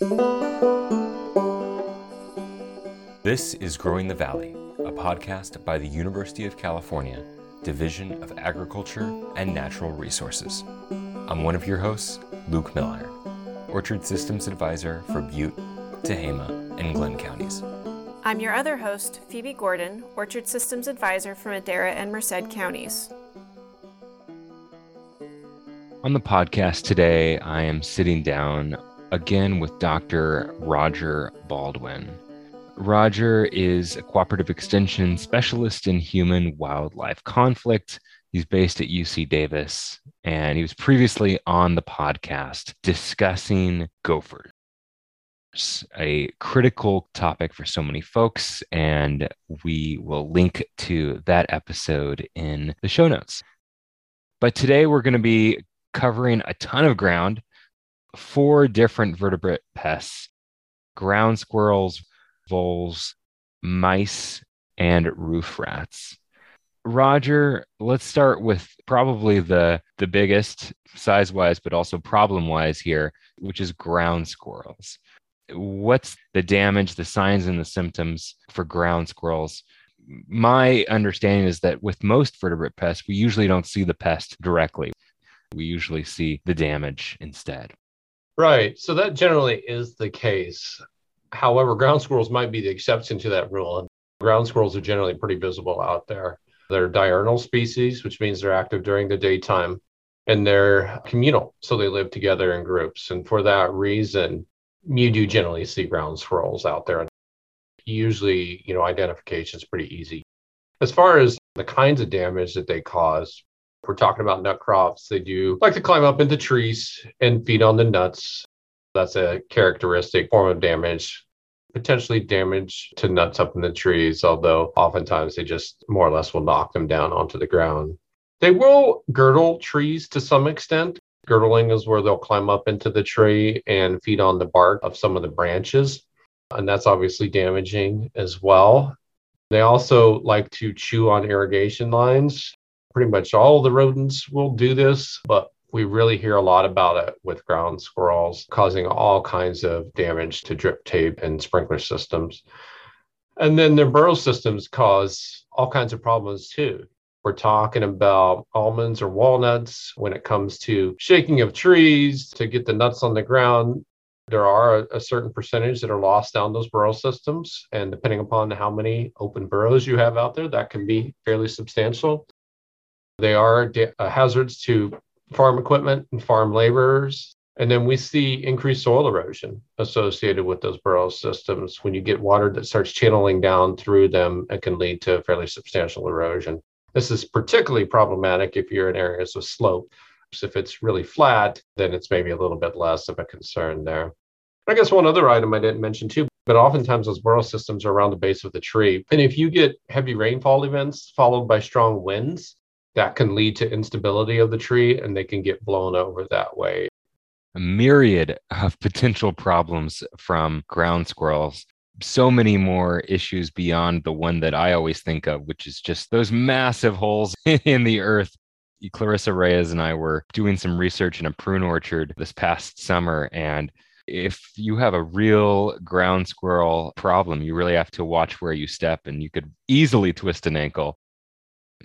This is Growing the Valley, a podcast by the University of California, Division of Agriculture and Natural Resources. I'm one of your hosts, Luke Milliron, Orchard Systems Advisor for Butte, Tehama, and Glenn counties. I'm your other host, Phoebe Gordon, Orchard Systems Advisor for Madera and Merced counties. On the podcast today, I am sitting down again with Dr. Roger Baldwin. Roger is a cooperative extension specialist in human wildlife conflict. He's based at UC Davis, and he was previously on the podcast discussing gophers, a critical topic for so many folks. And we will link to that episode in the show notes. But today we're going to be covering a ton of ground, four different vertebrate pests ground squirrels, voles, mice, and roof rats. Roger, let's start with probably the the biggest size wise, but also problem wise here, which is ground squirrels. What's the damage, the signs, and the symptoms for ground squirrels? My understanding is that with most vertebrate pests, we usually don't see the pest directly. We usually see the damage instead. Right. So that generally is the case. However, ground squirrels might be the exception to that rule. And ground squirrels are generally pretty visible out there. They're diurnal species, which means they're active during the daytime, and they're communal. So they live together in groups. And for that reason, you do generally see ground squirrels out there. Usually, you know, identification is pretty easy. As far as the kinds of damage that they cause, we're talking about nut crops. They do like to climb up into trees and feed on the nuts. That's a characteristic form of damage. Potentially damage to nuts up in the trees, although oftentimes they just more or less will knock them down onto the ground. They will girdle trees to some extent. Girdling is where they'll climb up into the tree and feed on the bark of some of the branches. And that's obviously damaging as well. They also like to chew on irrigation lines pretty much all the rodents will do this, but we really hear a lot about it with ground squirrels causing all kinds of damage to drip tape and sprinkler systems. And then their burrow systems cause all kinds of problems too. We're talking about almonds or walnuts when it comes to shaking of trees to get the nuts on the ground. There are a, certain percentage that are lost down those burrow systems. And depending upon how many open burrows you have out there, that can be fairly substantial. They are uh, hazards to farm equipment and farm laborers. And then we see increased soil erosion associated with those burrow systems. When you get water that starts channeling down through them, it can lead to fairly substantial erosion. This is particularly problematic if you're in areas with slope. So if it's really flat, then it's maybe a little bit less of a concern there. I guess one other item I didn't mention too, but oftentimes those burrow systems are around the base of the tree. And if you get heavy rainfall events followed by strong winds, that can lead to instability of the tree and they can get blown over that way. A myriad of potential problems from ground squirrels. So many more issues beyond the one that I always think of, which is just those massive holes in the earth. Clarissa Reyes and I were doing some research in a prune orchard this past summer. And if you have a real ground squirrel problem, you really have to watch where you step and you could easily twist an ankle.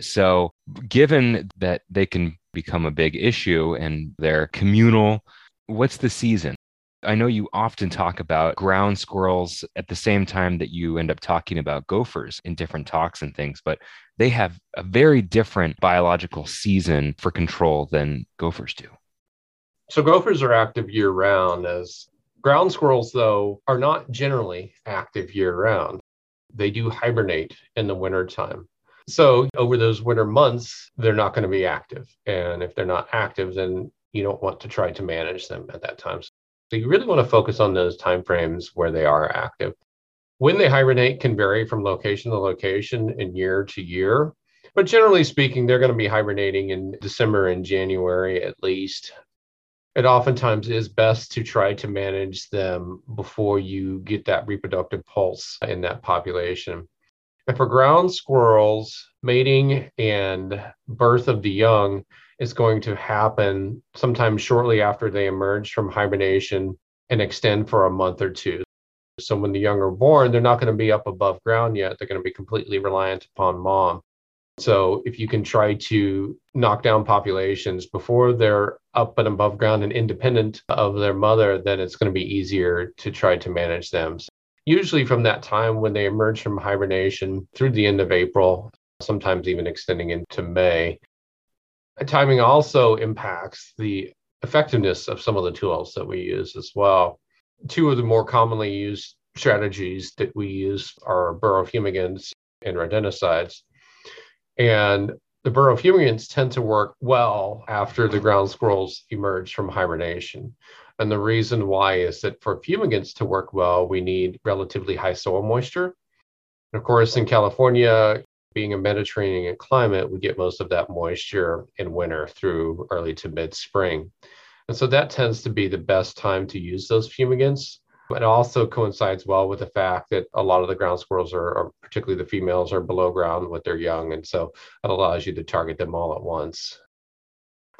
So, given that they can become a big issue and they're communal, what's the season? I know you often talk about ground squirrels at the same time that you end up talking about gophers in different talks and things, but they have a very different biological season for control than gophers do. So, gophers are active year round, as ground squirrels, though, are not generally active year round. They do hibernate in the wintertime. So over those winter months, they're not going to be active. And if they're not active, then you don't want to try to manage them at that time. So you really want to focus on those timeframes where they are active. When they hibernate can vary from location to location and year to year. But generally speaking, they're going to be hibernating in December and January at least. It oftentimes is best to try to manage them before you get that reproductive pulse in that population. And for ground squirrels, mating and birth of the young is going to happen sometime shortly after they emerge from hibernation and extend for a month or two. So when the young are born, they're not going to be up above ground yet. They're going to be completely reliant upon mom. So if you can try to knock down populations before they're up and above ground and independent of their mother, then it's going to be easier to try to manage them. Usually from that time when they emerge from hibernation through the end of April, sometimes even extending into May. Timing also impacts the effectiveness of some of the tools that we use as well. Two of the more commonly used strategies that we use are burrow fumigants and rodenticides. And the burrow fumigants tend to work well after the ground squirrels emerge from hibernation. And the reason why is that for fumigants to work well, we need relatively high soil moisture. And of course, in California, being a Mediterranean climate, we get most of that moisture in winter through early to mid spring. And so that tends to be the best time to use those fumigants. It also coincides well with the fact that a lot of the ground squirrels are, are, particularly the females, are below ground with their young. And so it allows you to target them all at once.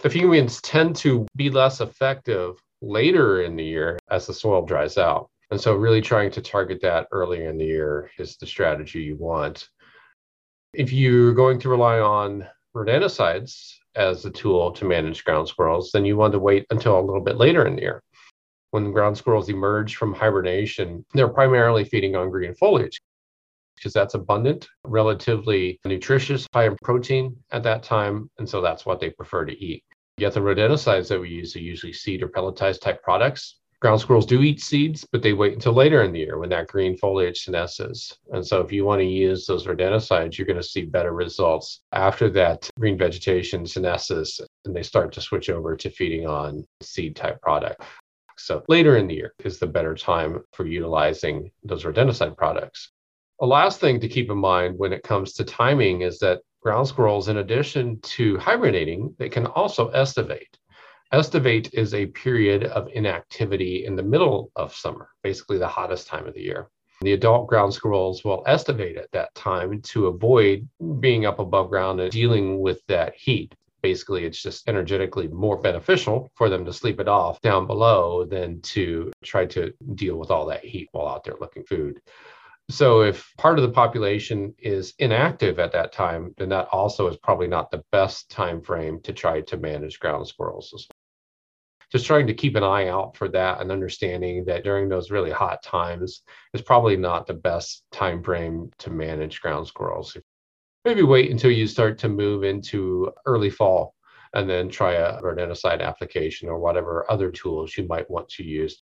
The fumigants tend to be less effective later in the year as the soil dries out. And so, really trying to target that earlier in the year is the strategy you want. If you're going to rely on rodenticides as a tool to manage ground squirrels, then you want to wait until a little bit later in the year. When ground squirrels emerge from hibernation, they're primarily feeding on green foliage because that's abundant, relatively nutritious, high in protein at that time. And so that's what they prefer to eat. Yet the rodenticides that we use are usually seed or pelletized type products ground squirrels do eat seeds, but they wait until later in the year when that green foliage senesces. And so if you want to use those rodenticides, you're going to see better results after that green vegetation senesces and they start to switch over to feeding on seed type product. So later in the year is the better time for utilizing those rodenticide products. A last thing to keep in mind when it comes to timing is that ground squirrels, in addition to hibernating, they can also estivate. Estivate is a period of inactivity in the middle of summer, basically the hottest time of the year. The adult ground squirrels will estivate at that time to avoid being up above ground and dealing with that heat. Basically, it's just energetically more beneficial for them to sleep it off down below than to try to deal with all that heat while out there looking food. So, if part of the population is inactive at that time, then that also is probably not the best time frame to try to manage ground squirrels just trying to keep an eye out for that and understanding that during those really hot times is probably not the best time frame to manage ground squirrels. Maybe wait until you start to move into early fall and then try a rodenticide application or whatever other tools you might want to use.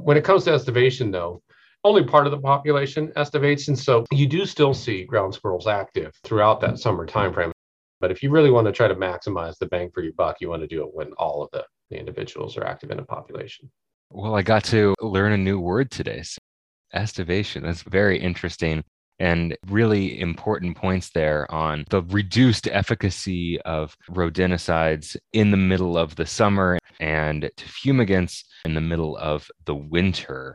When it comes to estivation, though, only part of the population estivates, and so you do still see ground squirrels active throughout that summer timeframe. But if you really want to try to maximize the bang for your buck, you want to do it when all of the the individuals are active in a population. Well, I got to learn a new word today. So estivation. That's very interesting and really important points there on the reduced efficacy of rodenticides in the middle of the summer and to fumigants in the middle of the winter.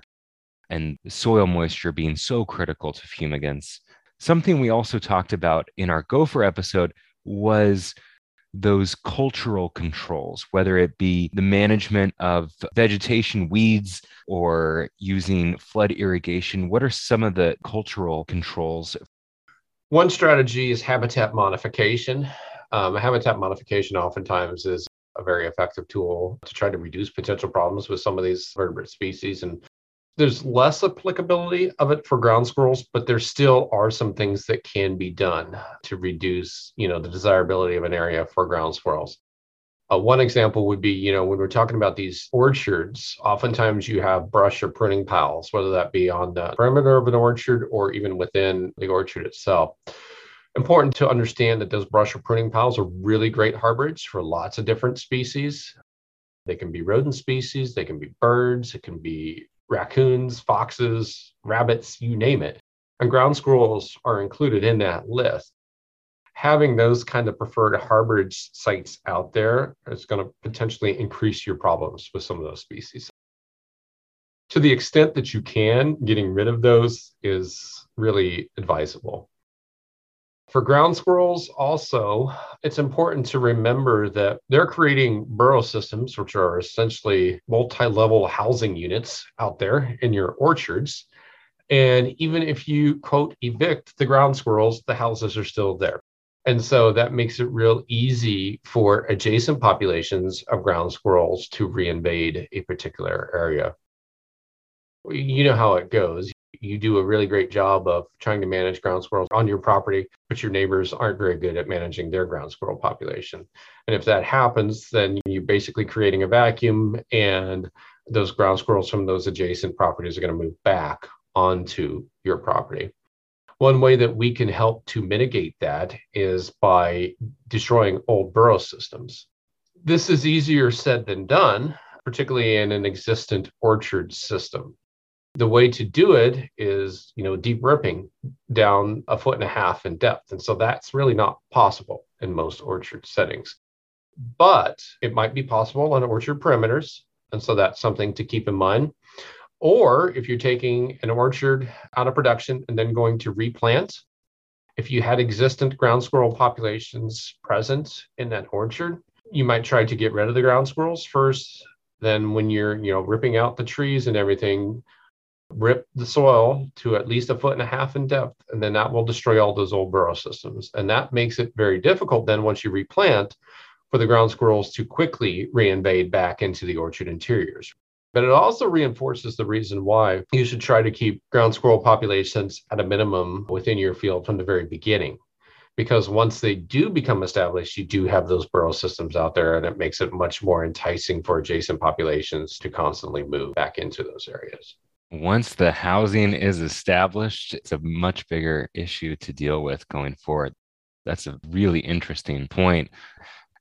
And soil moisture being so critical to fumigants. Something we also talked about in our gopher episode was those cultural controls, whether it be the management of vegetation weeds or using flood irrigation? What are some of the cultural controls? One strategy is habitat modification. Um, habitat modification oftentimes is a very effective tool to try to reduce potential problems with some of these vertebrate species and there's less applicability of it for ground squirrels, but there still are some things that can be done to reduce, you know, the desirability of an area for ground squirrels. Uh, one example would be, you know, when we're talking about these orchards, oftentimes you have brush or pruning piles, whether that be on the perimeter of an orchard or even within the orchard itself. Important to understand that those brush or pruning piles are really great harborage for lots of different species. They can be rodent species, they can be birds, it can be raccoons, foxes, rabbits, you name it. And ground squirrels are included in that list. Having those kind of preferred harborage sites out there is going to potentially increase your problems with some of those species. To the extent that you can, getting rid of those is really advisable. For ground squirrels, also, it's important to remember that they're creating burrow systems, which are essentially multi level housing units out there in your orchards. And even if you, quote, evict the ground squirrels, the houses are still there. And so that makes it real easy for adjacent populations of ground squirrels to reinvade a particular area. You know how it goes. You do a really great job of trying to manage ground squirrels on your property, but your neighbors aren't very good at managing their ground squirrel population. And if that happens, then you're basically creating a vacuum, and those ground squirrels from those adjacent properties are going to move back onto your property. One way that we can help to mitigate that is by destroying old burrow systems. This is easier said than done, particularly in an existent orchard system. The way to do it is, you know, deep ripping down a foot and a half in depth. And so that's really not possible in most orchard settings. But it might be possible on orchard perimeters. And so that's something to keep in mind. Or if you're taking an orchard out of production and then going to replant, if you had existent ground squirrel populations present in that orchard, you might try to get rid of the ground squirrels first. Then when you're, you know, ripping out the trees and everything, rip the soil to at least a foot and a half in depth, and then that will destroy all those old burrow systems. And that makes it very difficult then once you replant for the ground squirrels to quickly reinvade back into the orchard interiors. But it also reinforces the reason why you should try to keep ground squirrel populations at a minimum within your field from the very beginning. Because once they do become established, you do have those burrow systems out there, and it makes it much more enticing for adjacent populations to constantly move back into those areas. Once the housing is established, it's a much bigger issue to deal with going forward. That's a really interesting point.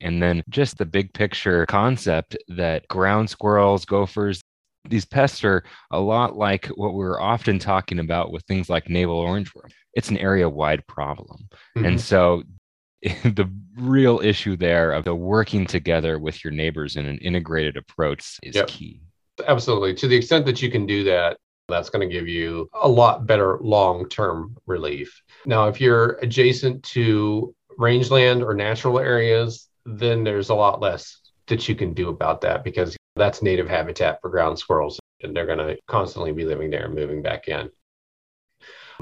And then just the big picture concept that ground squirrels, gophers, these pests are a lot like what we're often talking about with things like navel orangeworm. It's an area wide problem. Mm-hmm. And so the real issue there of the working together with your neighbors in an integrated approach is yep. key. Absolutely. To the extent that you can do that, that's going to give you a lot better long term relief. Now, if you're adjacent to rangeland or natural areas, then there's a lot less that you can do about that because that's native habitat for ground squirrels and they're going to constantly be living there and moving back in.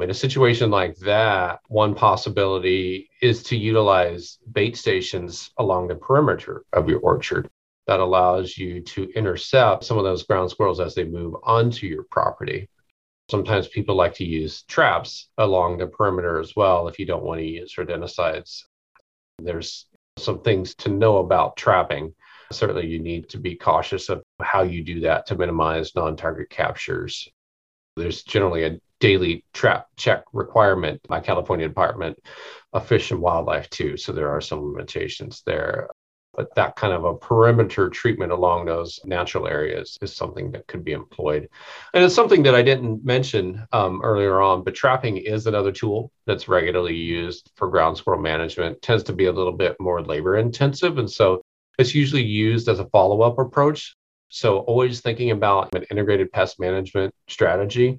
In a situation like that, one possibility is to utilize bait stations along the perimeter of your orchard. That allows you to intercept some of those ground squirrels as they move onto your property. Sometimes people like to use traps along the perimeter as well if you don't want to use rodenticides. There's some things to know about trapping. Certainly, you need to be cautious of how you do that to minimize non target captures. There's generally a daily trap check requirement by California Department of Fish and Wildlife, too. So there are some limitations there. But that kind of a perimeter treatment along those natural areas is something that could be employed. And it's something that I didn't mention um, earlier on, but trapping is another tool that's regularly used for ground squirrel management. It tends to be a little bit more labor intensive. And so it's usually used as a follow up approach. So always thinking about an integrated pest management strategy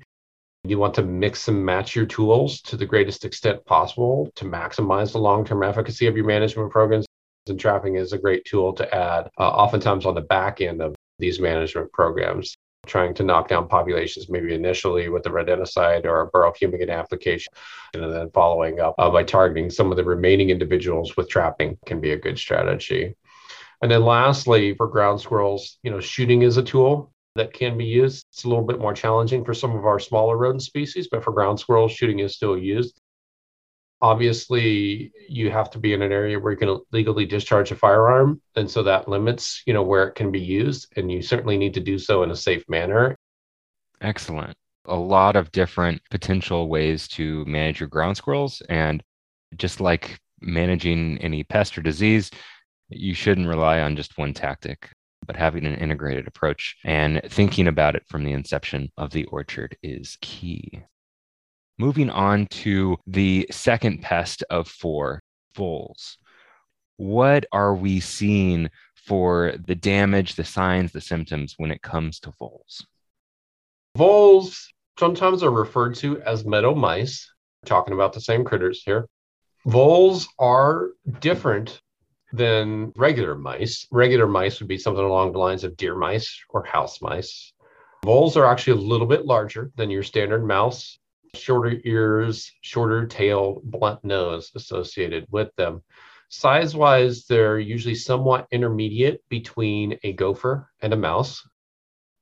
you want to mix and match your tools to the greatest extent possible to maximize the long term efficacy of your management programs and trapping is a great tool to add, uh, oftentimes on the back end of these management programs, trying to knock down populations maybe initially with the rodenticide or a burrow fumigant application, and then following up uh, by targeting some of the remaining individuals with trapping can be a good strategy. And then lastly, for ground squirrels, you know, shooting is a tool that can be used. It's a little bit more challenging for some of our smaller rodent species, but for ground squirrels, shooting is still used obviously you have to be in an area where you can legally discharge a firearm and so that limits you know where it can be used and you certainly need to do so in a safe manner. Excellent. A lot of different potential ways to manage your ground squirrels and just like managing any pest or disease you shouldn't rely on just one tactic but having an integrated approach and thinking about it from the inception of the orchard is key Moving on to the second pest of four, voles. What are we seeing for the damage, the signs, the symptoms when it comes to voles? Voles sometimes are referred to as meadow mice, talking about the same critters here. Voles are different than regular mice. Regular mice would be something along the lines of deer mice or house mice. Voles are actually a little bit larger than your standard mouse, shorter ears, shorter tail, blunt nose associated with them. Size wise, they're usually somewhat intermediate between a gopher and a mouse.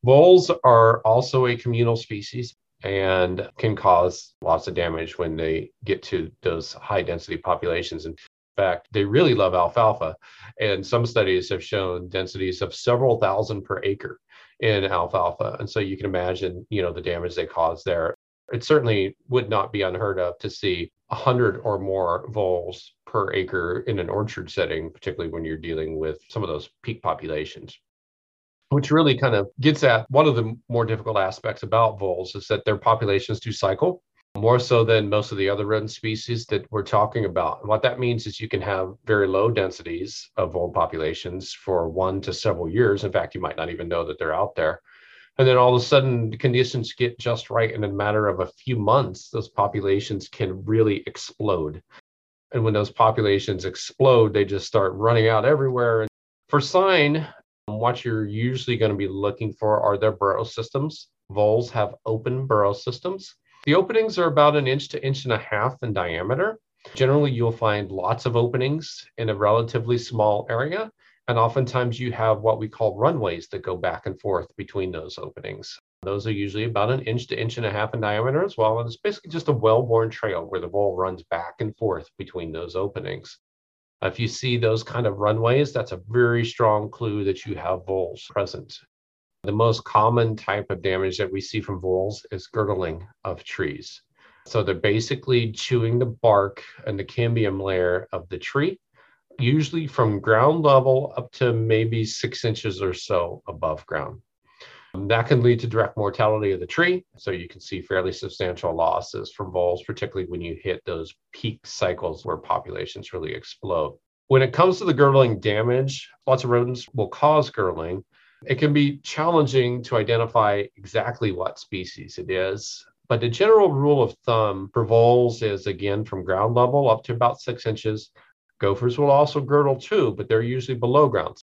Voles are also a communal species and can cause lots of damage when they get to those high density populations. In fact, they really love alfalfa. And some studies have shown densities of several thousand per acre in alfalfa. And so you can imagine, you know, the damage they cause there. It certainly would not be unheard of to see 100 or more voles per acre in an orchard setting, particularly when you're dealing with some of those peak populations which really kind of gets at one of the more difficult aspects about voles is that their populations do cycle more so than most of the other rodent species that we're talking about. And what that means is you can have very low densities of vole populations for one to several years. In fact, you might not even know that they're out there. And then all of a sudden, conditions get just right. And in a matter of a few months, those populations can really explode. And when those populations explode, they just start running out everywhere. And for sign, what you're usually going to be looking for are their burrow systems. Voles have open burrow systems. The openings are about an inch to inch and a half in diameter. Generally, you'll find lots of openings in a relatively small area. And oftentimes, you have what we call runways that go back and forth between those openings. Those are usually about an inch to inch and a half in diameter as well. And it's basically just a well worn trail where the vole runs back and forth between those openings. If you see those kind of runways, that's a very strong clue that you have voles present. The most common type of damage that we see from voles is girdling of trees. So they're basically chewing the bark and the cambium layer of the tree, usually from ground level up to maybe six inches or so above ground. That can lead to direct mortality of the tree. So you can see fairly substantial losses from voles, particularly when you hit those peak cycles where populations really explode. When it comes to the girdling damage, lots of rodents will cause girdling. It can be challenging to identify exactly what species it is. But the general rule of thumb for voles is again from ground level up to about six inches. Gophers will also girdle too, but they're usually below ground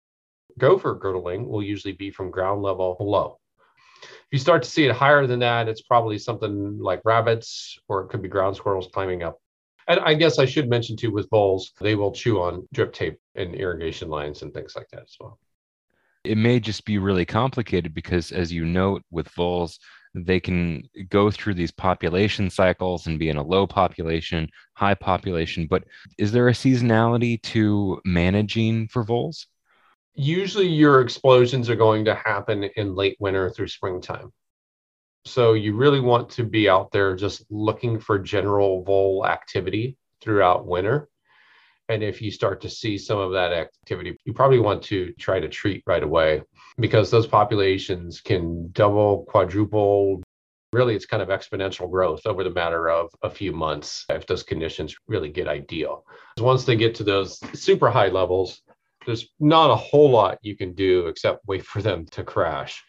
gopher girdling will usually be from ground level below. If you start to see it higher than that, it's probably something like rabbits, or it could be ground squirrels climbing up. And I guess I should mention too with voles, they will chew on drip tape and irrigation lines and things like that as well. It may just be really complicated because, as you note with voles, they can go through these population cycles and be in a low population, high population. But is there a seasonality to managing for voles? usually your explosions are going to happen in late winter through springtime. So you really want to be out there just looking for general vole activity throughout winter. And if you start to see some of that activity, you probably want to try to treat right away because those populations can double, quadruple. Really, it's kind of exponential growth over the matter of a few months if those conditions really get ideal. Once they get to those super high levels, there's not a whole lot you can do except wait for them to crash.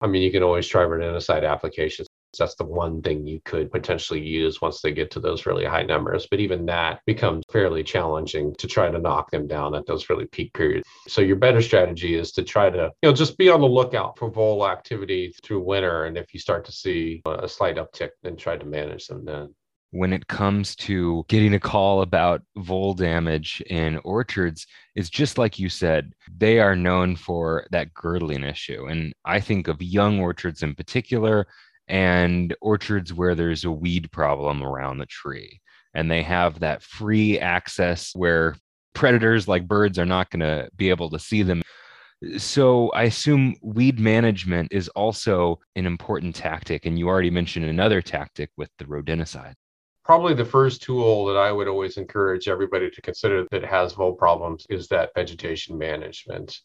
I mean, you can always try rodenticide applications. That's the one thing you could potentially use once they get to those really high numbers. But even that becomes fairly challenging to try to knock them down at those really peak periods. So your better strategy is to try to, you know, just be on the lookout for vole activity through winter. And if you start to see a slight uptick, then try to manage them then when it comes to getting a call about vole damage in orchards it's just like you said they are known for that girdling issue and i think of young orchards in particular and orchards where there's a weed problem around the tree and they have that free access where predators like birds are not going to be able to see them so I assume weed management is also an important tactic. And you already mentioned another tactic with the rodenticide probably the first tool that I would always encourage everybody to consider that has vole problems is that vegetation management.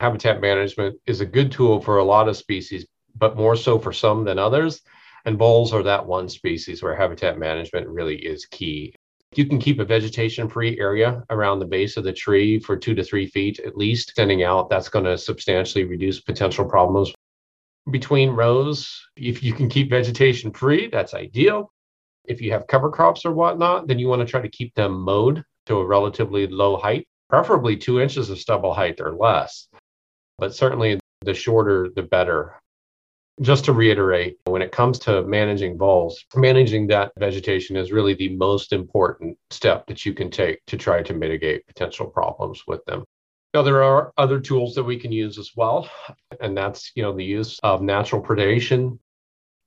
Habitat management is a good tool for a lot of species, but more so for some than others. And voles are that one species where habitat management really is key. You can keep a vegetation free area around the base of the tree for two to three feet at least, extending out. That's going to substantially reduce potential problems between rows. If you can keep vegetation free, that's ideal If you have cover crops or whatnot, then you want to try to keep them mowed to a relatively low height, preferably two inches of stubble height or less. But certainly the shorter, the better. Just to reiterate, when it comes to managing voles, managing that vegetation is really the most important step that you can take to try to mitigate potential problems with them. Now, there are other tools that we can use as well, and that's you know the use of natural predation.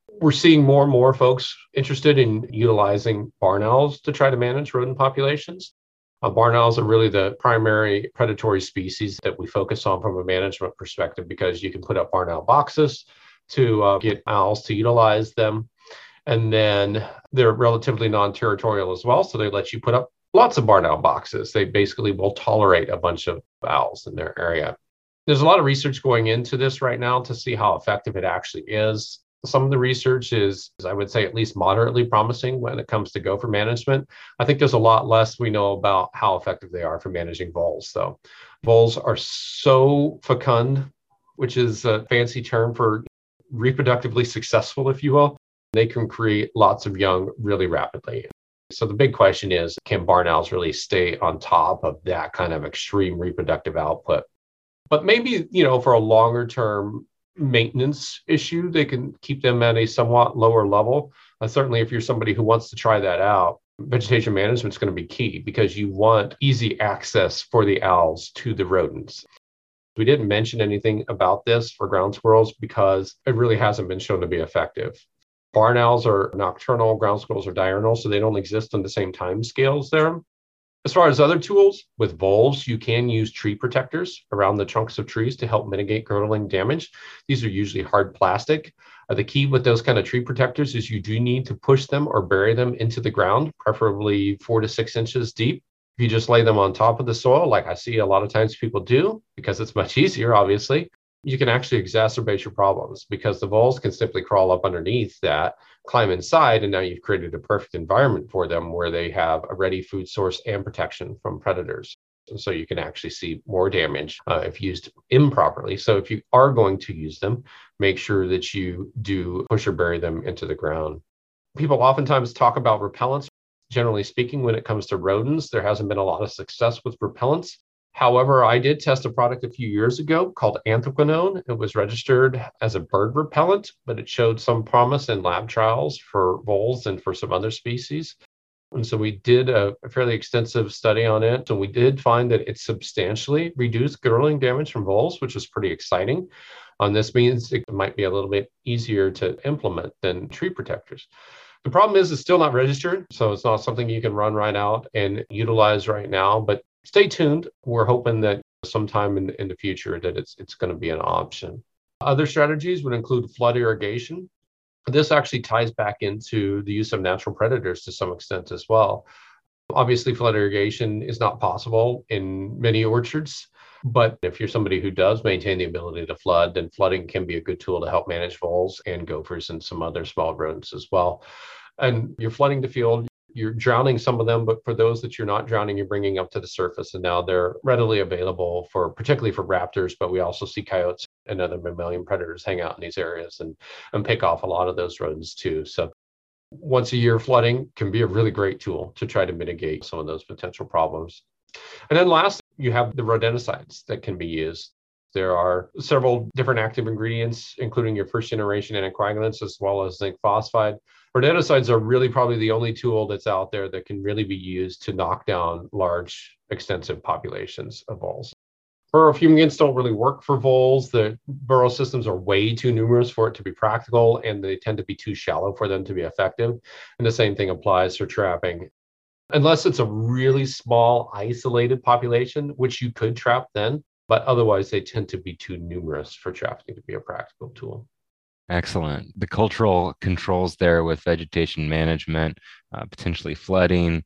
We're seeing more and more folks interested in utilizing barn owls to try to manage rodent populations. Uh, barn owls are really the primary predatory species that we focus on from a management perspective because you can put up barn owl boxes to uh, get owls to utilize them. And then they're relatively non territorial as well. So they let you put up lots of barn owl boxes. They basically will tolerate a bunch of owls in their area. There's a lot of research going into this right now to see how effective it actually is. Some of the research is, I would say, at least moderately promising when it comes to gopher management. I think there's a lot less we know about how effective they are for managing voles, though. Voles are so fecund, which is a fancy term for reproductively successful, if you will. They can create lots of young really rapidly. So the big question is can barn owls really stay on top of that kind of extreme reproductive output? But maybe, you know, for a longer term maintenance issue, they can keep them at a somewhat lower level. Uh, certainly, if you're somebody who wants to try that out, vegetation management is going to be key because you want easy access for the owls to the rodents. We didn't mention anything about this for ground squirrels because it really hasn't been shown to be effective. Barn owls are nocturnal, ground squirrels are diurnal, so they don't exist on the same time scales there. As far as other tools, with voles, you can use tree protectors around the trunks of trees to help mitigate girdling damage. These are usually hard plastic. Uh, the key with those kind of tree protectors is you do need to push them or bury them into the ground, preferably four to six inches deep. If you just lay them on top of the soil, like I see a lot of times people do, because it's much easier, obviously, you can actually exacerbate your problems because the voles can simply crawl up underneath that, climb inside, and now you've created a perfect environment for them where they have a ready food source and protection from predators. And so you can actually see more damage uh, if used improperly. So if you are going to use them, make sure that you do push or bury them into the ground. People oftentimes talk about repellents generally speaking, when it comes to rodents, there hasn't been a lot of success with repellents. However, I did test a product a few years ago called anthraquinone. It was registered as a bird repellent, but it showed some promise in lab trials for voles and for some other species. And so we did a, fairly extensive study on it. And we did find that it substantially reduced girdling damage from voles, which is pretty exciting. And this means it might be a little bit easier to implement than tree protectors. The problem is it's still not registered, so it's not something you can run right out and utilize right now. But stay tuned. We're hoping that sometime in, in the future that it's it's going to be an option. Other strategies would include flood irrigation. This actually ties back into the use of natural predators to some extent as well. Obviously, flood irrigation is not possible in many orchards. But if you're somebody who does maintain the ability to flood, then flooding can be a good tool to help manage voles and gophers and some other small rodents as well. And you're flooding the field, you're drowning some of them, but for those that you're not drowning, you're bringing up to the surface. And now they're readily available for, particularly for raptors, but we also see coyotes and other mammalian predators hang out in these areas and, and pick off a lot of those rodents too. So once a year flooding can be a really great tool to try to mitigate some of those potential problems. And then last, you have the rodenticides that can be used. There are several different active ingredients, including your first generation anticoagulants as well as zinc phosphide. Rodenticides are really probably the only tool that's out there that can really be used to knock down large, extensive populations of voles. Burrow fumigants don't really work for voles. The burrow systems are way too numerous for it to be practical, and they tend to be too shallow for them to be effective. And the same thing applies for trapping unless it's a really small, isolated population, which you could trap then. But otherwise, they tend to be too numerous for trapping to be a practical tool. Excellent. The cultural controls there with vegetation management, uh, potentially flooding,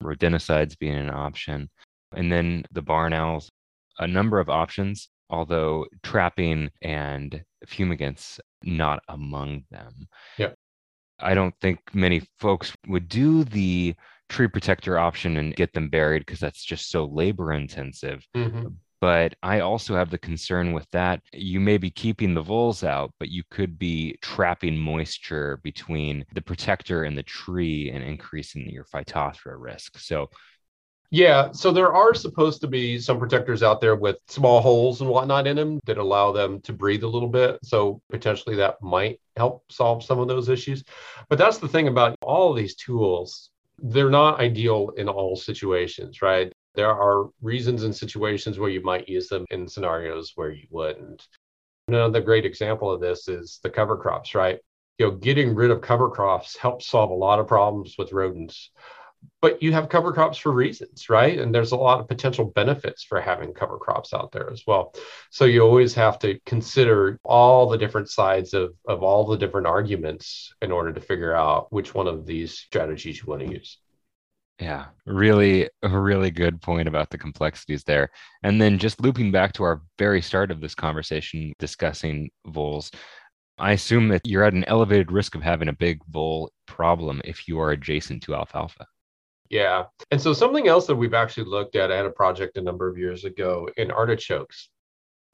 rodenticides being an option, and then the barn owls, a number of options, although trapping and fumigants not among them. Yeah. I don't think many folks would do the tree protector option and get them buried because that's just so labor intensive. Mm-hmm. But I also have the concern with that. You may be keeping the voles out, but you could be trapping moisture between the protector and the tree and increasing your phytophthora risk. So yeah, so there are supposed to be some protectors out there with small holes and whatnot in them that allow them to breathe a little bit. So potentially that might help solve some of those issues. But that's the thing about all these tools, they're not ideal in all situations, right? There are reasons and situations where you might use them in scenarios where you wouldn't. Another great example of this is the cover crops, right? You know, getting rid of cover crops helps solve a lot of problems with rodents. But you have cover crops for reasons, right? And there's a lot of potential benefits for having cover crops out there as well. So you always have to consider all the different sides of, of all the different arguments in order to figure out which one of these strategies you want to use. Yeah, really, a really good point about the complexities there. And then just looping back to our very start of this conversation discussing voles, I assume that you're at an elevated risk of having a big vole problem if you are adjacent to alfalfa. Yeah. And so something else that we've actually looked at, I had a project a number of years ago in artichokes.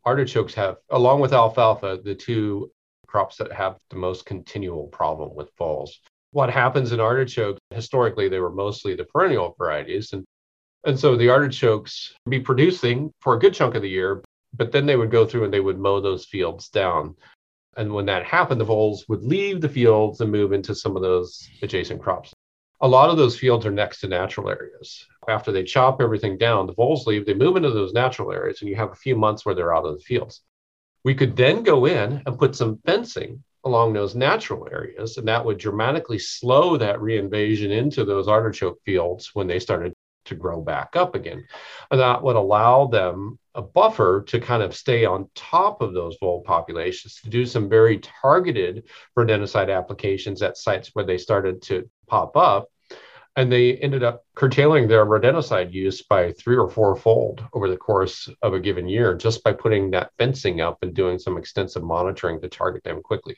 Artichokes have, along with alfalfa, the two crops that have the most continual problem with voles what happens in artichokes historically they were mostly the perennial varieties and and so the artichokes be producing for a good chunk of the year but then they would go through and they would mow those fields down and when that happened the voles would leave the fields and move into some of those adjacent crops a lot of those fields are next to natural areas after they chop everything down the voles leave they move into those natural areas and you have a few months where they're out of the fields we could then go in and put some fencing along those natural areas, and that would dramatically slow that reinvasion into those artichoke fields when they started to grow back up again. And that would allow them a buffer to kind of stay on top of those vole populations to do some very targeted rodenticide applications at sites where they started to pop up. And they ended up curtailing their rodenticide use by three or four fold over the course of a given year just by putting that fencing up and doing some extensive monitoring to target them quickly.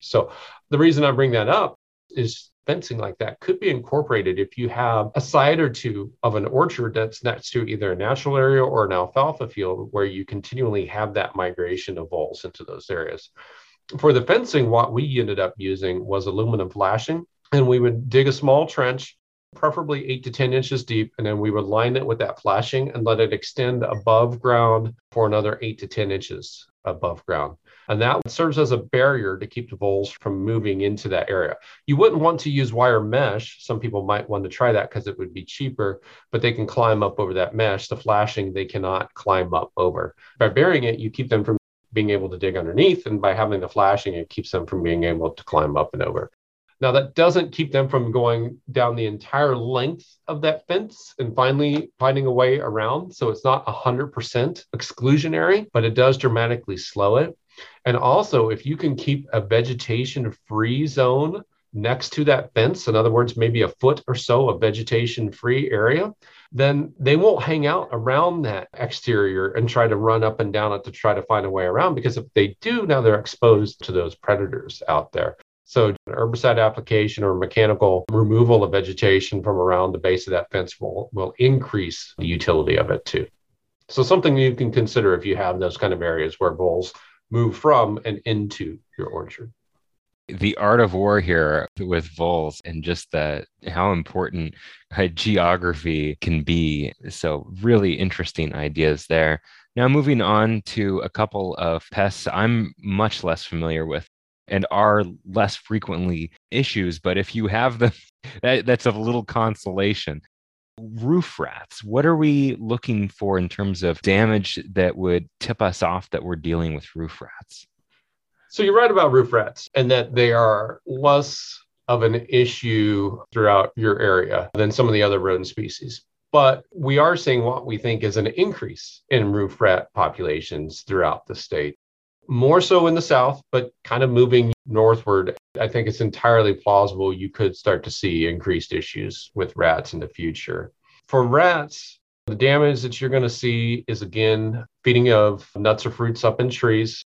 So the reason I bring that up is fencing like that could be incorporated if you have a side or two of an orchard that's next to either a natural area or an alfalfa field where you continually have that migration of voles into those areas. For the fencing, what we ended up using was aluminum flashing, and we would dig a small trench, preferably eight to 10 inches deep, and then we would line it with that flashing and let it extend above ground for another eight to 10 inches above ground. And that serves as a barrier to keep the voles from moving into that area. You wouldn't want to use wire mesh. Some people might want to try that because it would be cheaper, but they can climb up over that mesh. The flashing, they cannot climb up over. By burying it, you keep them from being able to dig underneath. And by having the flashing, it keeps them from being able to climb up and over. Now, that doesn't keep them from going down the entire length of that fence and finally finding a way around. So it's not 100% exclusionary, but it does dramatically slow it. And also, if you can keep a vegetation free zone next to that fence, in other words, maybe a foot or so of vegetation free area, then they won't hang out around that exterior and try to run up and down it to try to find a way around. Because if they do, now they're exposed to those predators out there. So, herbicide application or mechanical removal of vegetation from around the base of that fence will, will increase the utility of it too. So, something you can consider if you have those kind of areas where voles move from and into your orchard. The art of war here with voles and just the how important geography can be. So really interesting ideas there. Now moving on to a couple of pests i'm much less familiar with and are less frequently issues but if you have them that, that's a little consolation roof rats. What are we looking for in terms of damage that would tip us off that we're dealing with roof rats? So you're right about roof rats and that they are less of an issue throughout your area than some of the other rodent species. But we are seeing what we think is an increase in roof rat populations throughout the state. More so in the south, but kind of moving northward. I think it's entirely plausible you could start to see increased issues with rats in the future. For rats, the damage that you're going to see is again feeding of nuts or fruits up in trees.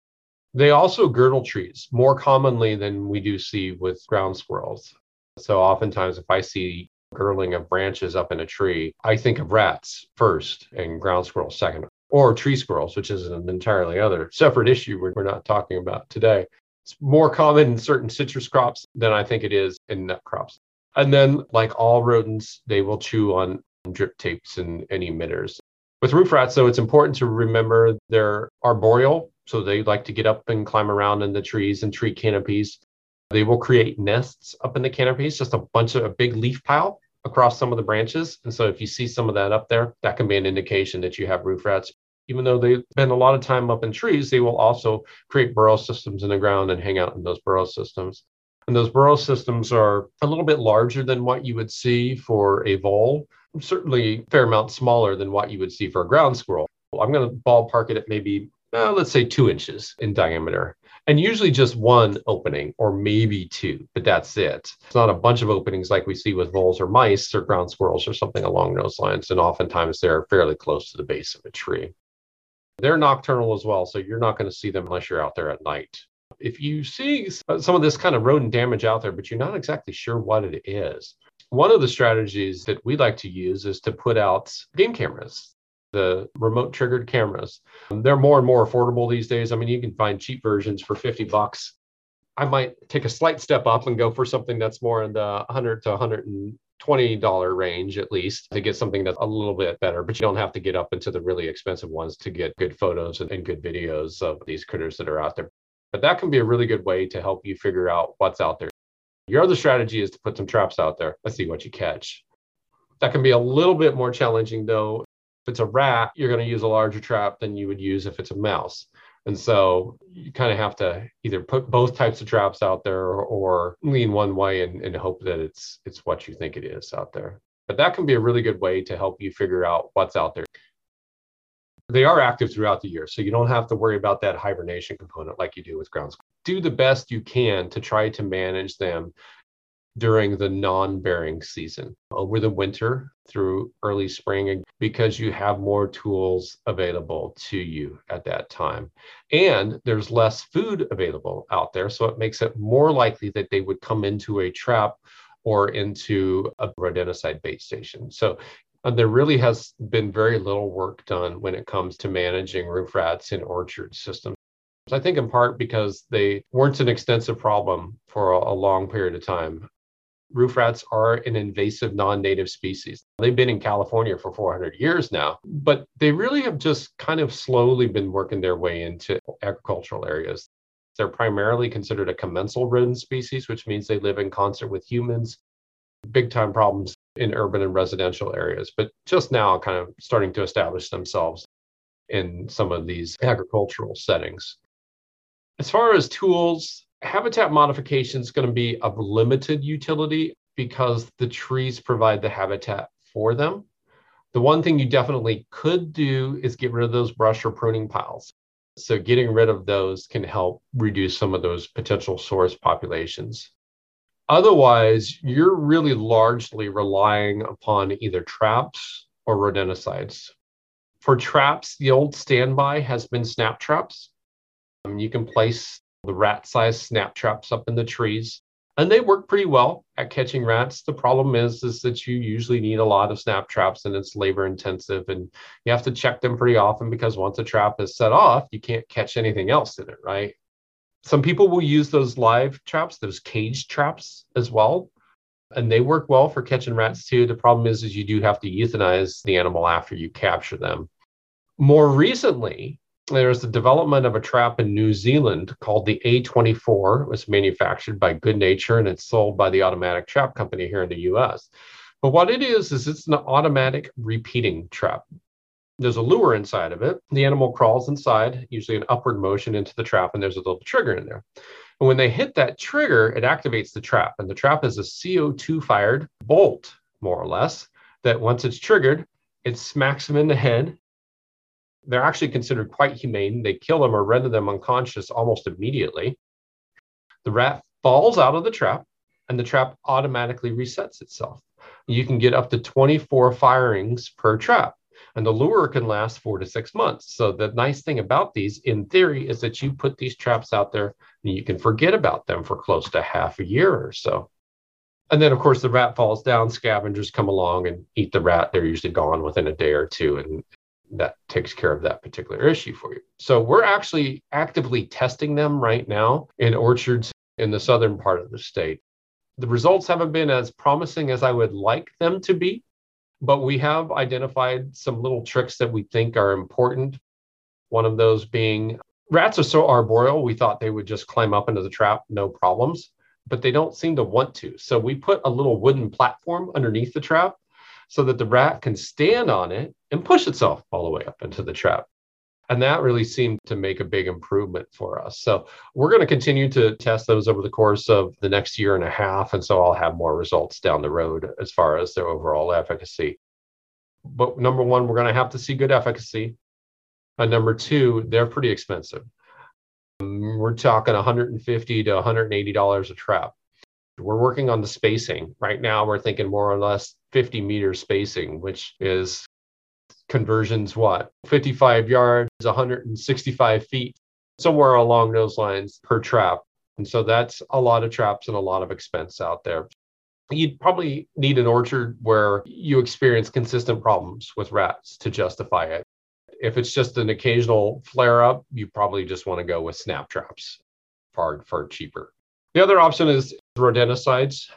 They also girdle trees more commonly than we do see with ground squirrels. So oftentimes, if I see girdling of branches up in a tree, I think of rats first and ground squirrels second, or tree squirrels, which is an entirely other separate issue we're, we're not talking about today. It's more common in certain citrus crops than I think it is in nut crops. And then, like all rodents, they will chew on drip tapes and, and emitters. With roof rats, though, it's important to remember they're arboreal. So they like to get up and climb around in the trees and tree canopies. They will create nests up in the canopies, just a bunch of a big leaf pile across some of the branches. And so if you see some of that up there, that can be an indication that you have roof rats. Even though they spend a lot of time up in trees, they will also create burrow systems in the ground and hang out in those burrow systems. And those burrow systems are a little bit larger than what you would see for a vole, certainly a fair amount smaller than what you would see for a ground squirrel. I'm going to ballpark it at maybe, uh, let's say, two inches in diameter and usually just one opening or maybe two, but that's it. It's not a bunch of openings like we see with voles or mice or ground squirrels or something along those lines. And oftentimes they're fairly close to the base of a tree. They're nocturnal as well, so you're not going to see them unless you're out there at night. If you see uh, some of this kind of rodent damage out there, but you're not exactly sure what it is, one of the strategies that we like to use is to put out game cameras, the remote triggered cameras. They're more and more affordable these days. I mean, you can find cheap versions for 50 bucks. I might take a slight step up and go for something that's more in the 100 to 100 $20 range at least to get something that's a little bit better, but you don't have to get up into the really expensive ones to get good photos and, and good videos of these critters that are out there. But that can be a really good way to help you figure out what's out there. Your other strategy is to put some traps out there. Let's see what you catch. That can be a little bit more challenging though. If it's a rat, you're going to use a larger trap than you would use if it's a mouse. And so you kind of have to either put both types of traps out there or, lean one way and, and hope that it's it's what you think it is out there. But that can be a really good way to help you figure out what's out there. They are active throughout the year, so you don't have to worry about that hibernation component like you do with ground squirrels. Do the best you can to try to manage them during the non bearing season over the winter through early spring because you have more tools available to you at that time. And there's less food available out there. So it makes it more likely that they would come into a trap or into a rodenticide bait station. So uh, there really has been very little work done when it comes to managing roof rats in orchard systems. I think in part because they weren't an extensive problem for a long period of time roof rats are an invasive non-native species. They've been in California for 400 years now, but they really have just kind of slowly been working their way into agricultural areas. They're primarily considered a commensal rodent species, which means they live in concert with humans. Big time problems in urban and residential areas, but just now kind of starting to establish themselves in some of these agricultural settings. As far as tools, habitat modification is going to be of limited utility because the trees provide the habitat for them. The one thing you definitely could do is get rid of those brush or pruning piles. So, getting rid of those can help reduce some of those potential source populations. Otherwise, you're really largely relying upon either traps or rodenticides. For traps, the old standby has been snap traps. Um, you can place the rat sized snap traps up in the trees. And they work pretty well at catching rats. The problem is, is that you usually need a lot of snap traps and it's labor intensive and you have to check them pretty often because once a trap is set off, you can't catch anything else in it, right? Some people will use those live traps, those cage traps as well. And they work well for catching rats too. The problem is, is you do have to euthanize the animal after you capture them. More recently, there's the development of a trap in New Zealand called the A24. It was manufactured by Goodnature and it's sold by the Automatic Trap Company here in the US. But what it is, is it's an automatic repeating trap. There's a lure inside of it. The animal crawls inside, usually an upward motion into the trap, and there's a little trigger in there. And when they hit that trigger, it activates the trap. And the trap is a CO2 fired bolt, more or less, that once it's triggered, it smacks them in the head they're actually considered quite humane. They kill them or render them unconscious almost immediately. The rat falls out of the trap and the trap automatically resets itself. You can get up to 24 firings per trap, and the lure can last four to six months. So, the nice thing about these, in theory, is that you put these traps out there and you can forget about them for close to half a year or so. And then, of course, the rat falls down, scavengers come along and eat the rat. They're usually gone within a day or two, and that takes care of that particular issue for you. So we're actually actively testing them right now in orchards in the southern part of the state. The results haven't been as promising as I would like them to be, but we have identified some little tricks that we think are important. One of those being rats are so arboreal, we thought they would just climb up into the trap, no problems, but they don't seem to want to. So we put a little wooden platform underneath the trap so that the rat can stand on it and push itself all the way up into the trap. And that really seemed to make a big improvement for us. So we're going to continue to test those over the course of the next year and a half. And so I'll have more results down the road as far as their overall efficacy. But number one, we're going to have to see good efficacy. And number two, they're pretty expensive. We're talking 150 to 180 dollars a trap. We're working on the spacing right now. We're thinking more or less 50 meter spacing, which is conversions what 55 yards 165 feet somewhere along those lines per trap. And so that's a lot of traps and a lot of expense out there. You'd probably need an orchard where you experience consistent problems with rats to justify it. If it's just an occasional flare up you probably just want to go with snap traps far far cheaper. The other option is rodenticides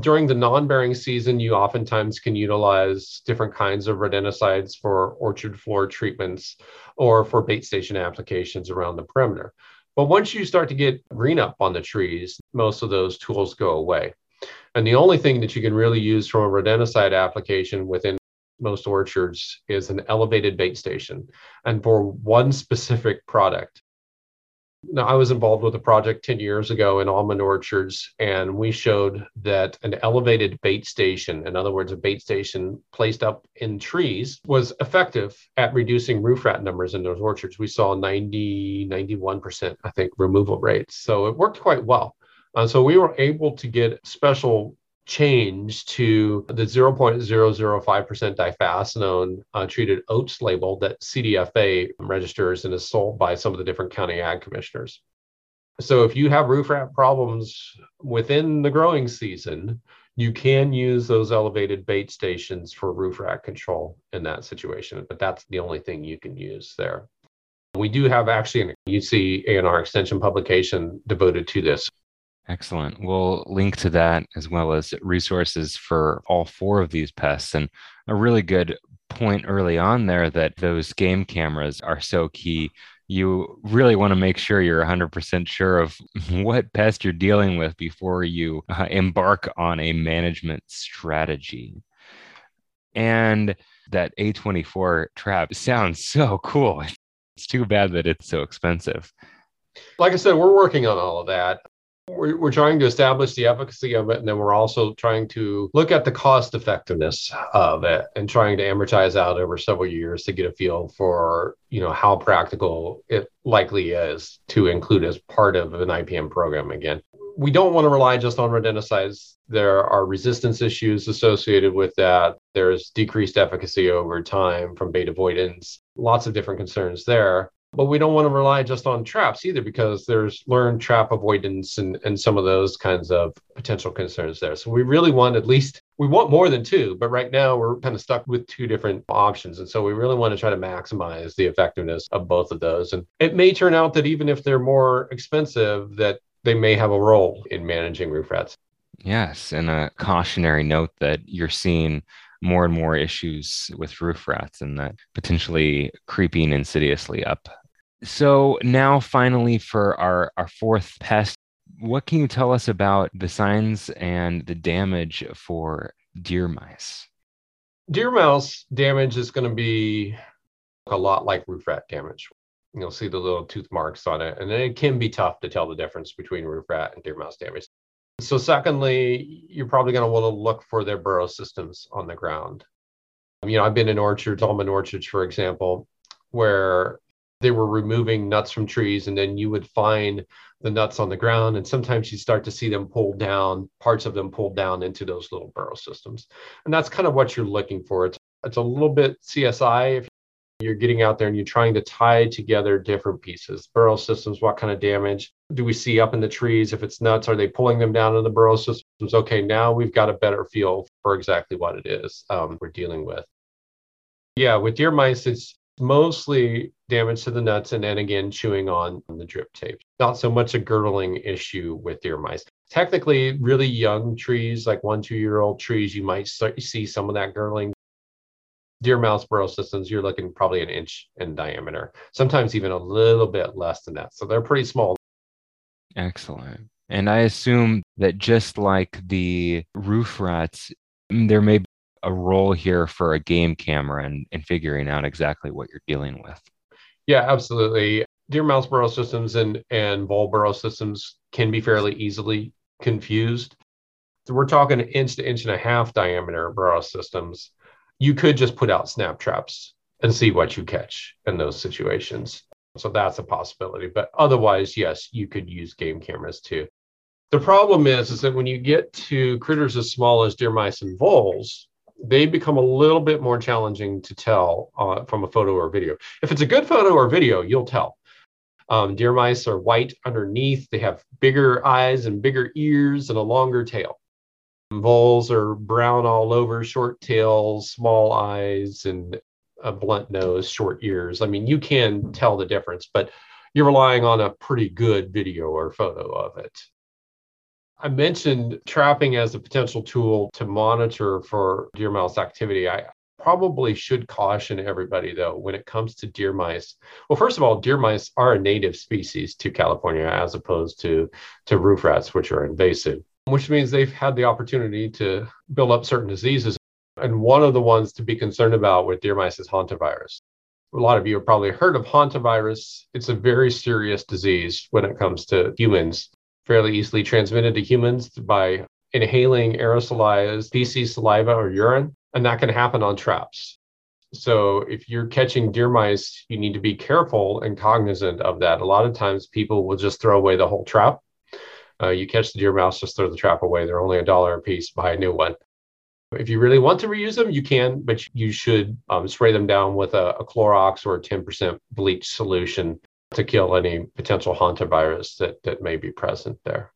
during the non-bearing season, you oftentimes can utilize different kinds of rodenticides for orchard floor treatments or for bait station applications around the perimeter. But once you start to get green up on the trees, most of those tools go away. And the only thing that you can really use from a rodenticide application within most orchards is an elevated bait station and for one specific product. Now, I was involved with a project 10 years ago in almond orchards, and we showed that an elevated bait station, in other words, a bait station placed up in trees, was effective at reducing roof rat numbers in those orchards. We saw 90, 91%, I think, removal rates. So it worked quite well. Uh, so we were able to get special change to the 0.005% diphacinone uh, treated oats label that CDFA registers and is sold by some of the different county ag commissioners. So if you have roof rat problems within the growing season, you can use those elevated bait stations for roof rat control in that situation, but that's the only thing you can use there. We do have actually an UC ANR extension publication devoted to this. Excellent. We'll link to that as well as resources for all four of these pests. And a really good point early on there that those game cameras are so key. You really want to make sure you're 100% sure of what pest you're dealing with before you uh, embark on a management strategy. And that A24 trap sounds so cool. It's too bad that it's so expensive. Like I said, we're working on all of that. We're, we're trying to establish the efficacy of it, and then we're also trying to look at the cost effectiveness of it and trying to amortize out over several years to get a feel for you know how practical it likely is to include as part of an IPM program again. We don't want to rely just on rodenticides. There are resistance issues associated with that. There's decreased efficacy over time from bait avoidance, lots of different concerns there but we don't want to rely just on traps either because there's learned trap avoidance and, and some of those kinds of potential concerns there. So we really want at least we want more than two but right now we're kind of stuck with two different options. And so we really want to try to maximize the effectiveness of both of those. And it may turn out that even if they're more expensive that they may have a role in managing roof rats. Yes and a cautionary note that you're seeing more and more issues with roof rats and that potentially creeping insidiously up so now finally for our, our fourth pest, what can you tell us about the signs and the damage for deer mice? Deer mouse damage is going to be a lot like roof rat damage. You'll see the little tooth marks on it, and it can be tough to tell the difference between roof rat and deer mouse damage. So, secondly, you're probably going to want to look for their burrow systems on the ground. You know, I've been in orchards, almond orchards, for example, where they were removing nuts from trees and then you would find the nuts on the ground and sometimes you start to see them pulled down parts of them pulled down into those little burrow systems. And that's kind of what you're looking for. It's, it's a little bit csi if you're getting out there and you're trying to tie together different pieces. Burrow systems what kind of damage do we see up in the trees? If it's nuts are they pulling them down in the burrow systems? Okay now we've got a better feel for exactly what it is um, we're dealing with. Yeah with deer mice it's Mostly damage to the nuts and then again chewing on the drip tape. Not so much a girdling issue with deer mice. Technically, really young trees, like one, two year old trees, you might start, see some of that girdling. Deer mouse burrow systems, you're looking probably an inch in diameter, sometimes even a little bit less than that. So they're pretty small. Excellent. And I assume that just like the roof rats, there may be a role here for a game camera and, and figuring out exactly what you're dealing with. Yeah, absolutely. Deer mouse burrow systems and, and vole burrow systems can be fairly easily confused. So we're talking inch to inch and a half diameter burrow systems. You could just put out snap traps and see what you catch in those situations. So that's a possibility. But otherwise, yes, you could use game cameras too. The problem is, is that when you get to critters as small as deer mice and voles, they become a little bit more challenging to tell uh, from a photo or video. If it's a good photo or video, you'll tell. Um, deer mice are white underneath. They have bigger eyes and bigger ears and a longer tail. Voles are brown all over, short tails, small eyes, and a blunt nose, short ears. I mean, you can tell the difference, but you're relying on a pretty good video or photo of it. I mentioned trapping as a potential tool to monitor for deer mouse activity. I probably should caution everybody though when it comes to deer mice. Well, first of all, deer mice are a native species to California as opposed to to roof rats, which are invasive, which means they've had the opportunity to build up certain diseases. And one of the ones to be concerned about with deer mice is hantavirus. A lot of you have probably heard of hantavirus. It's a very serious disease when it comes to humans fairly easily transmitted to humans by inhaling aerosolized feces, saliva, or urine, and that can happen on traps. So if you're catching deer mice, you need to be careful and cognizant of that. A lot of times people will just throw away the whole trap. Uh, you catch the deer mouse, just throw the trap away. They're only a dollar a piece. Buy a new one. If you really want to reuse them, you can, but you should um, spray them down with a, a Clorox or a 10% bleach solution to kill any potential hantavirus that, that may be present there.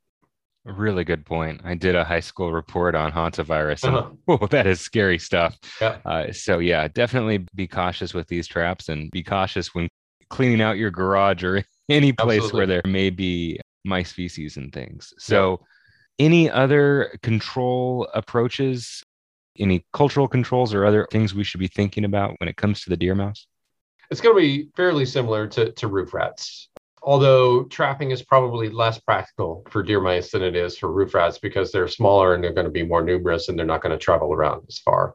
Really good point. I did a high school report on hantavirus, and uh-huh. oh, that is scary stuff. Yeah. Uh, so yeah, definitely be cautious with these traps, and be cautious when cleaning out your garage or any place Absolutely. where there may be mice feces and things. So, yeah. any other control approaches? Any cultural controls or other things we should be thinking about when it comes to the deer mouse? It's going to be fairly similar to, to roof rats, although trapping is probably less practical for deer mice than it is for roof rats because they're smaller and they're going to be more numerous and they're not going to travel around as far.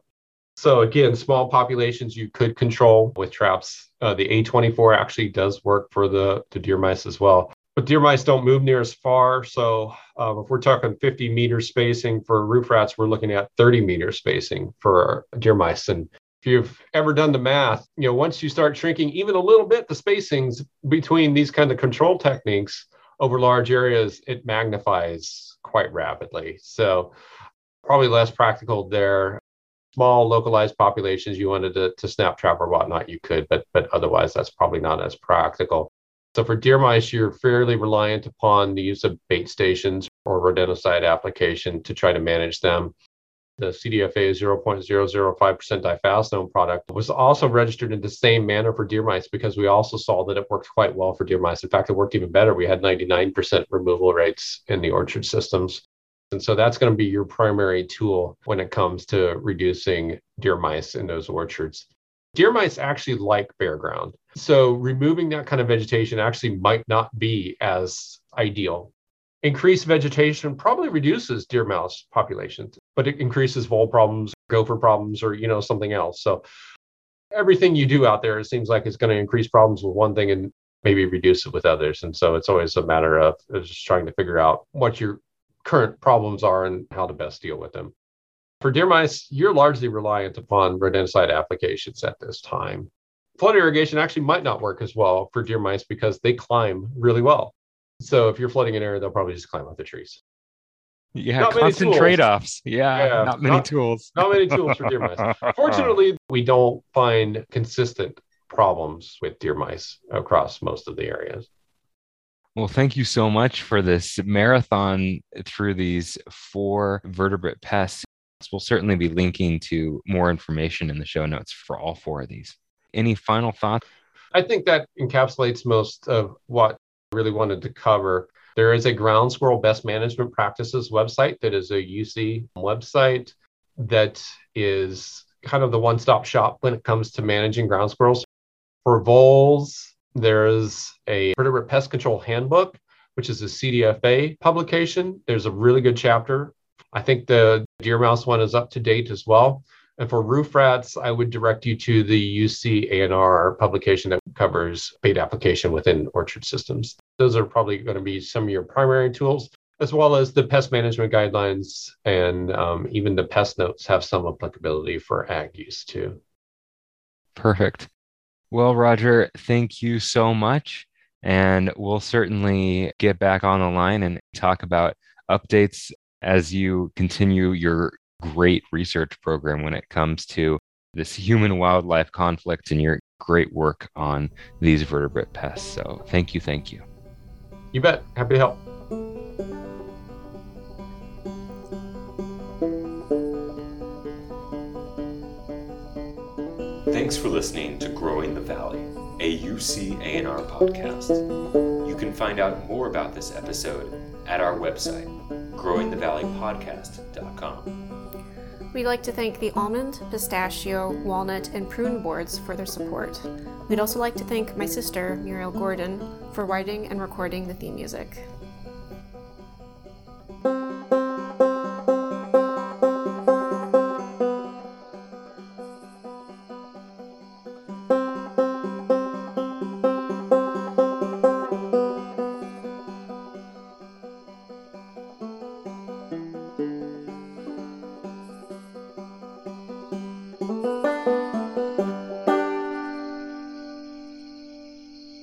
So again, small populations you could control with traps. Uh, the A24 actually does work for the, the deer mice as well. But deer mice don't move near as far. So uh, if we're talking 50 meter spacing for roof rats, we're looking at 30 meter spacing for deer mice. And if you've ever done the math, you know, once you start shrinking even a little bit the spacings between these kind of control techniques over large areas, it magnifies quite rapidly. So probably less practical there. Small localized populations, you wanted to, to snap trap or whatnot, you could, but but otherwise that's probably not as practical. So for deer mice, you're fairly reliant upon the use of bait stations or rodenticide application to try to manage them. The CDFA 0.005% diphacinone product was also registered in the same manner for deer mice because we also saw that it worked quite well for deer mice. In fact, it worked even better. We had 99% removal rates in the orchard systems. And so that's going to be your primary tool when it comes to reducing deer mice in those orchards. Deer mice actually like bare ground. So removing that kind of vegetation actually might not be as ideal increased vegetation probably reduces deer mouse populations, but it increases vole problems, gopher problems, or you know something else. So everything you do out there, it seems like it's going to increase problems with one thing and maybe reduce it with others. And so it's always a matter of just trying to figure out what your current problems are and how to best deal with them. For deer mice, you're largely reliant upon rodenticide applications at this time. Flood irrigation actually might not work as well for deer mice because they climb really well. So if you're flooding an area, they'll probably just climb up the trees. Yeah, not constant trade offs. Yeah, yeah, not many not, tools. not many tools for deer mice. Fortunately, we don't find consistent problems with deer mice across most of the areas. Well, thank you so much for this marathon through these four vertebrate pests. We'll certainly be linking to more information in the show notes for all four of these. Any final thoughts? I think that encapsulates most of what really wanted to cover. There is a ground squirrel best management practices website that is a UC website that is kind of the one stop shop when it comes to managing ground squirrels. For voles, there's a vertebrate pest control handbook, which is a CDFA publication. There's a really good chapter. I think the deer mouse one is up to date as well. And for roof rats, I would direct you to the UC ANR publication that covers bait application within orchard systems. Those are probably going to be some of your primary tools, as well as the pest management guidelines and um, even the pest notes have some applicability for ag use too. Perfect. Well, Roger, thank you so much. And we'll certainly get back on the line and talk about updates as you continue your great research program when it comes to this human wildlife conflict and your great work on these vertebrate pests. So thank you, thank you. You bet. Happy to help. Thanks for listening to Growing the Valley, a UC ANR podcast. You can find out more about this episode at our website, growingthevalleypodcast.com. We'd like to thank the almond, pistachio, walnut, and prune boards for their support. We'd also like to thank my sister, Muriel Gordon, for writing and recording the theme music.